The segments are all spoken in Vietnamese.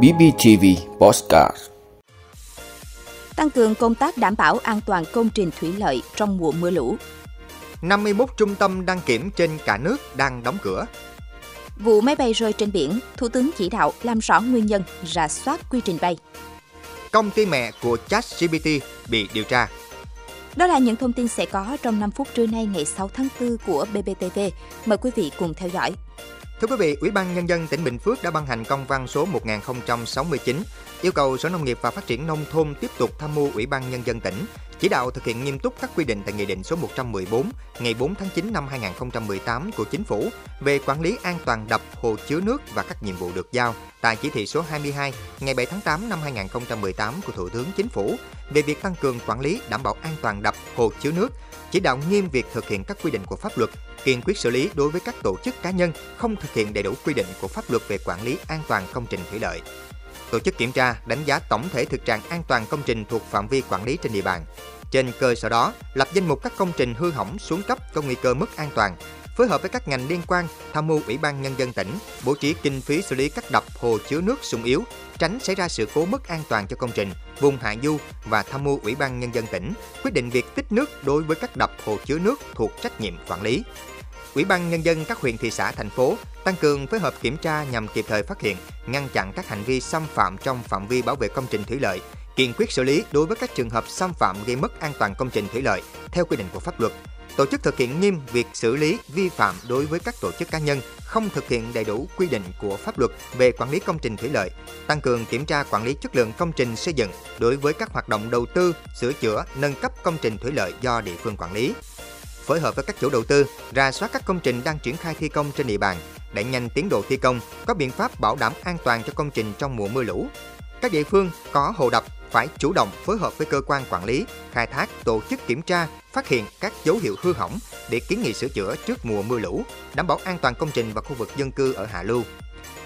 BBTV Postcard Tăng cường công tác đảm bảo an toàn công trình thủy lợi trong mùa mưa lũ. 51 trung tâm đăng kiểm trên cả nước đang đóng cửa. Vụ máy bay rơi trên biển, Thủ tướng chỉ đạo làm rõ nguyên nhân, rà soát quy trình bay. Công ty mẹ của ChatGPT bị điều tra. Đó là những thông tin sẽ có trong 5 phút trưa nay ngày 6 tháng 4 của BBTV. Mời quý vị cùng theo dõi. Thưa quý vị, Ủy ban Nhân dân tỉnh Bình Phước đã ban hành công văn số 1069 yêu cầu Sở Nông nghiệp và Phát triển Nông thôn tiếp tục tham mưu Ủy ban Nhân dân tỉnh chỉ đạo thực hiện nghiêm túc các quy định tại Nghị định số 114 ngày 4 tháng 9 năm 2018 của Chính phủ về quản lý an toàn đập, hồ chứa nước và các nhiệm vụ được giao. Tại chỉ thị số 22 ngày 7 tháng 8 năm 2018 của Thủ tướng Chính phủ về việc tăng cường quản lý đảm bảo an toàn đập, hồ chứa nước, chỉ đạo nghiêm việc thực hiện các quy định của pháp luật, kiên quyết xử lý đối với các tổ chức cá nhân không thực hiện đầy đủ quy định của pháp luật về quản lý an toàn công trình thủy lợi. Tổ chức kiểm tra, đánh giá tổng thể thực trạng an toàn công trình thuộc phạm vi quản lý trên địa bàn. Trên cơ sở đó, lập danh mục các công trình hư hỏng xuống cấp có nguy cơ mất an toàn, phối hợp với các ngành liên quan tham mưu Ủy ban Nhân dân tỉnh bố trí kinh phí xử lý các đập hồ chứa nước sung yếu, tránh xảy ra sự cố mất an toàn cho công trình, vùng hạ du và tham mưu Ủy ban Nhân dân tỉnh quyết định việc tích nước đối với các đập hồ chứa nước thuộc trách nhiệm quản lý. Ủy ban Nhân dân các huyện thị xã, thành phố tăng cường phối hợp kiểm tra nhằm kịp thời phát hiện, ngăn chặn các hành vi xâm phạm trong phạm vi bảo vệ công trình thủy lợi, kiên quyết xử lý đối với các trường hợp xâm phạm gây mất an toàn công trình thủy lợi theo quy định của pháp luật. Tổ chức thực hiện nghiêm việc xử lý vi phạm đối với các tổ chức cá nhân không thực hiện đầy đủ quy định của pháp luật về quản lý công trình thủy lợi, tăng cường kiểm tra quản lý chất lượng công trình xây dựng đối với các hoạt động đầu tư, sửa chữa, nâng cấp công trình thủy lợi do địa phương quản lý phối hợp với các chủ đầu tư, ra soát các công trình đang triển khai thi công trên địa bàn, đẩy nhanh tiến độ thi công, có biện pháp bảo đảm an toàn cho công trình trong mùa mưa lũ. Các địa phương có hồ đập phải chủ động phối hợp với cơ quan quản lý, khai thác, tổ chức kiểm tra, phát hiện các dấu hiệu hư hỏng để kiến nghị sửa chữa trước mùa mưa lũ, đảm bảo an toàn công trình và khu vực dân cư ở hạ lưu.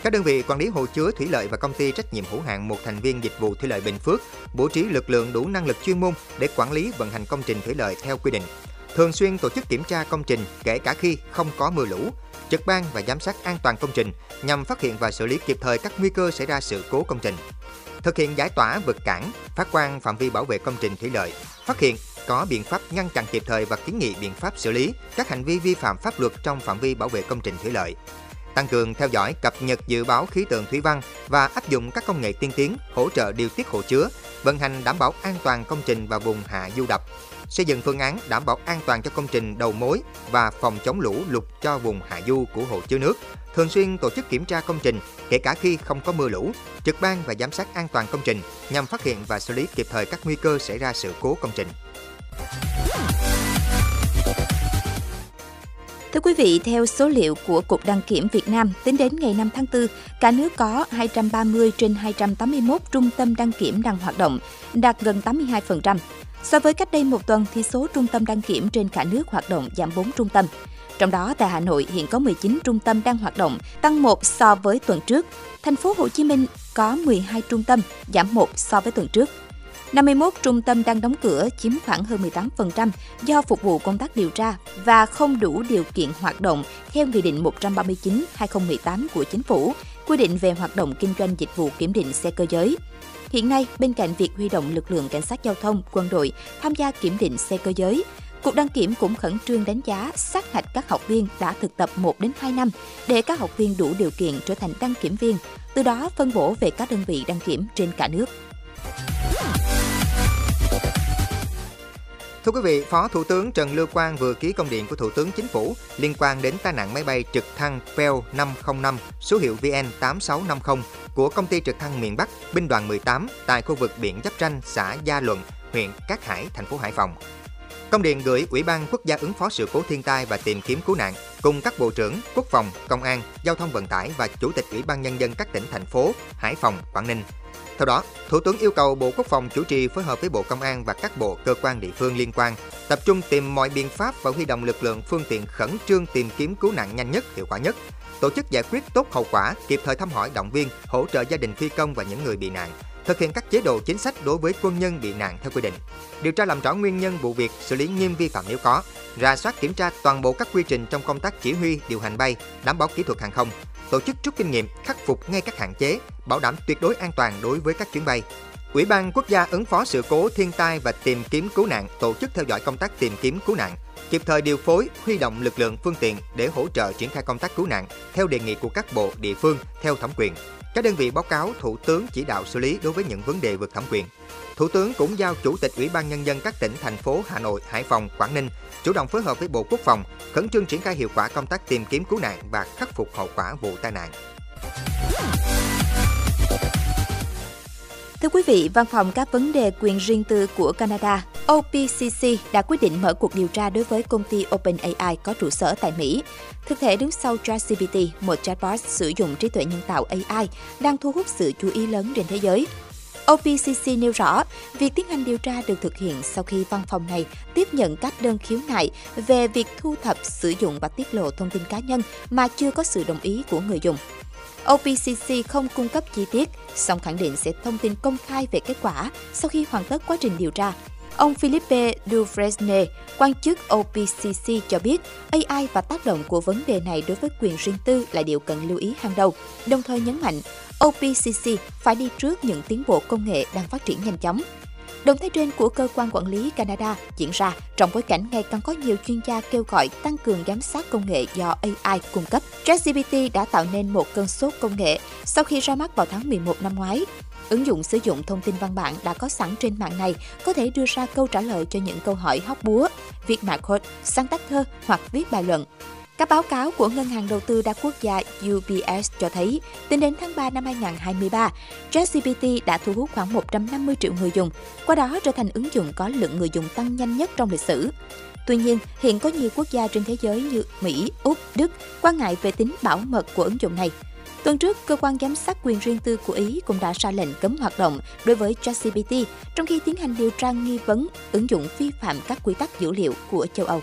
Các đơn vị quản lý hồ chứa thủy lợi và công ty trách nhiệm hữu hạn một thành viên dịch vụ thủy lợi Bình Phước bố trí lực lượng đủ năng lực chuyên môn để quản lý vận hành công trình thủy lợi theo quy định, thường xuyên tổ chức kiểm tra công trình kể cả khi không có mưa lũ, trực ban và giám sát an toàn công trình nhằm phát hiện và xử lý kịp thời các nguy cơ xảy ra sự cố công trình. Thực hiện giải tỏa vực cản, phát quan phạm vi bảo vệ công trình thủy lợi, phát hiện có biện pháp ngăn chặn kịp thời và kiến nghị biện pháp xử lý các hành vi vi phạm pháp luật trong phạm vi bảo vệ công trình thủy lợi. Tăng cường theo dõi cập nhật dự báo khí tượng thủy văn và áp dụng các công nghệ tiên tiến hỗ trợ điều tiết hồ chứa, vận hành đảm bảo an toàn công trình và vùng hạ du đập, xây dựng phương án đảm bảo an toàn cho công trình đầu mối và phòng chống lũ lụt cho vùng hạ du của hồ chứa nước, thường xuyên tổ chức kiểm tra công trình kể cả khi không có mưa lũ, trực ban và giám sát an toàn công trình nhằm phát hiện và xử lý kịp thời các nguy cơ xảy ra sự cố công trình. Thưa quý vị, theo số liệu của Cục Đăng kiểm Việt Nam, tính đến ngày 5 tháng 4, cả nước có 230 trên 281 trung tâm đăng kiểm đang hoạt động, đạt gần 82%. So với cách đây một tuần thì số trung tâm đăng kiểm trên cả nước hoạt động giảm 4 trung tâm. Trong đó tại Hà Nội hiện có 19 trung tâm đang hoạt động, tăng 1 so với tuần trước. Thành phố Hồ Chí Minh có 12 trung tâm, giảm 1 so với tuần trước. 51 trung tâm đang đóng cửa chiếm khoảng hơn 18% do phục vụ công tác điều tra và không đủ điều kiện hoạt động theo Nghị định 139-2018 của Chính phủ, quy định về hoạt động kinh doanh dịch vụ kiểm định xe cơ giới. Hiện nay, bên cạnh việc huy động lực lượng cảnh sát giao thông, quân đội tham gia kiểm định xe cơ giới, Cục đăng kiểm cũng khẩn trương đánh giá, sát hạch các học viên đã thực tập 1 đến 2 năm để các học viên đủ điều kiện trở thành đăng kiểm viên, từ đó phân bổ về các đơn vị đăng kiểm trên cả nước. Thưa quý vị, Phó Thủ tướng Trần Lưu Quang vừa ký công điện của Thủ tướng Chính phủ liên quan đến tai nạn máy bay trực thăng PEL 505 số hiệu VN8650 của công ty trực thăng miền Bắc binh đoàn 18 tại khu vực biển giáp ranh xã Gia Luận, huyện Cát Hải, thành phố Hải Phòng. Công điện gửi Ủy ban Quốc gia ứng phó sự cố thiên tai và tìm kiếm cứu nạn cùng các bộ trưởng Quốc phòng, Công an, Giao thông vận tải và Chủ tịch Ủy ban Nhân dân các tỉnh, thành phố Hải Phòng, Quảng Ninh. Theo đó, Thủ tướng yêu cầu Bộ Quốc phòng chủ trì phối hợp với Bộ Công an và các bộ cơ quan địa phương liên quan, tập trung tìm mọi biện pháp và huy động lực lượng phương tiện khẩn trương tìm kiếm cứu nạn nhanh nhất, hiệu quả nhất, tổ chức giải quyết tốt hậu quả, kịp thời thăm hỏi động viên, hỗ trợ gia đình phi công và những người bị nạn, thực hiện các chế độ chính sách đối với quân nhân bị nạn theo quy định, điều tra làm rõ nguyên nhân vụ việc, xử lý nghiêm vi phạm nếu có, ra soát kiểm tra toàn bộ các quy trình trong công tác chỉ huy điều hành bay, đảm bảo kỹ thuật hàng không, tổ chức rút kinh nghiệm, khắc phục ngay các hạn chế, bảo đảm tuyệt đối an toàn đối với các chuyến bay. Ủy ban Quốc gia ứng phó sự cố thiên tai và tìm kiếm cứu nạn tổ chức theo dõi công tác tìm kiếm cứu nạn, kịp thời điều phối, huy động lực lượng phương tiện để hỗ trợ triển khai công tác cứu nạn theo đề nghị của các bộ, địa phương theo thẩm quyền. Các đơn vị báo cáo Thủ tướng chỉ đạo xử lý đối với những vấn đề vượt thẩm quyền. Thủ tướng cũng giao Chủ tịch Ủy ban Nhân dân các tỉnh, thành phố Hà Nội, Hải Phòng, Quảng Ninh chủ động phối hợp với Bộ Quốc phòng, khẩn trương triển khai hiệu quả công tác tìm kiếm cứu nạn và khắc phục hậu quả vụ tai nạn. Thưa quý vị, Văn phòng các vấn đề quyền riêng tư của Canada, OPCC đã quyết định mở cuộc điều tra đối với công ty OpenAI có trụ sở tại Mỹ. Thực thể đứng sau ChatGPT, một chatbot sử dụng trí tuệ nhân tạo AI, đang thu hút sự chú ý lớn trên thế giới. OPCC nêu rõ, việc tiến hành điều tra được thực hiện sau khi văn phòng này tiếp nhận các đơn khiếu nại về việc thu thập, sử dụng và tiết lộ thông tin cá nhân mà chưa có sự đồng ý của người dùng. OPCC không cung cấp chi tiết, song khẳng định sẽ thông tin công khai về kết quả sau khi hoàn tất quá trình điều tra. Ông Philippe Dufresne, quan chức OPCC cho biết AI và tác động của vấn đề này đối với quyền riêng tư là điều cần lưu ý hàng đầu, đồng thời nhấn mạnh OPCC phải đi trước những tiến bộ công nghệ đang phát triển nhanh chóng. Động thái trên của cơ quan quản lý Canada diễn ra trong bối cảnh ngày càng có nhiều chuyên gia kêu gọi tăng cường giám sát công nghệ do AI cung cấp. ChatGPT đã tạo nên một cơn sốt công nghệ sau khi ra mắt vào tháng 11 năm ngoái. Ứng dụng sử dụng thông tin văn bản đã có sẵn trên mạng này có thể đưa ra câu trả lời cho những câu hỏi hóc búa, viết mã code, sáng tác thơ hoặc viết bài luận. Các báo cáo của Ngân hàng Đầu tư Đa quốc gia UBS cho thấy, tính đến tháng 3 năm 2023, ChatGPT đã thu hút khoảng 150 triệu người dùng, qua đó trở thành ứng dụng có lượng người dùng tăng nhanh nhất trong lịch sử. Tuy nhiên, hiện có nhiều quốc gia trên thế giới như Mỹ, Úc, Đức quan ngại về tính bảo mật của ứng dụng này. Tuần trước, cơ quan giám sát quyền riêng tư của Ý cũng đã ra lệnh cấm hoạt động đối với ChatGPT, trong khi tiến hành điều tra nghi vấn ứng dụng vi phạm các quy tắc dữ liệu của châu Âu.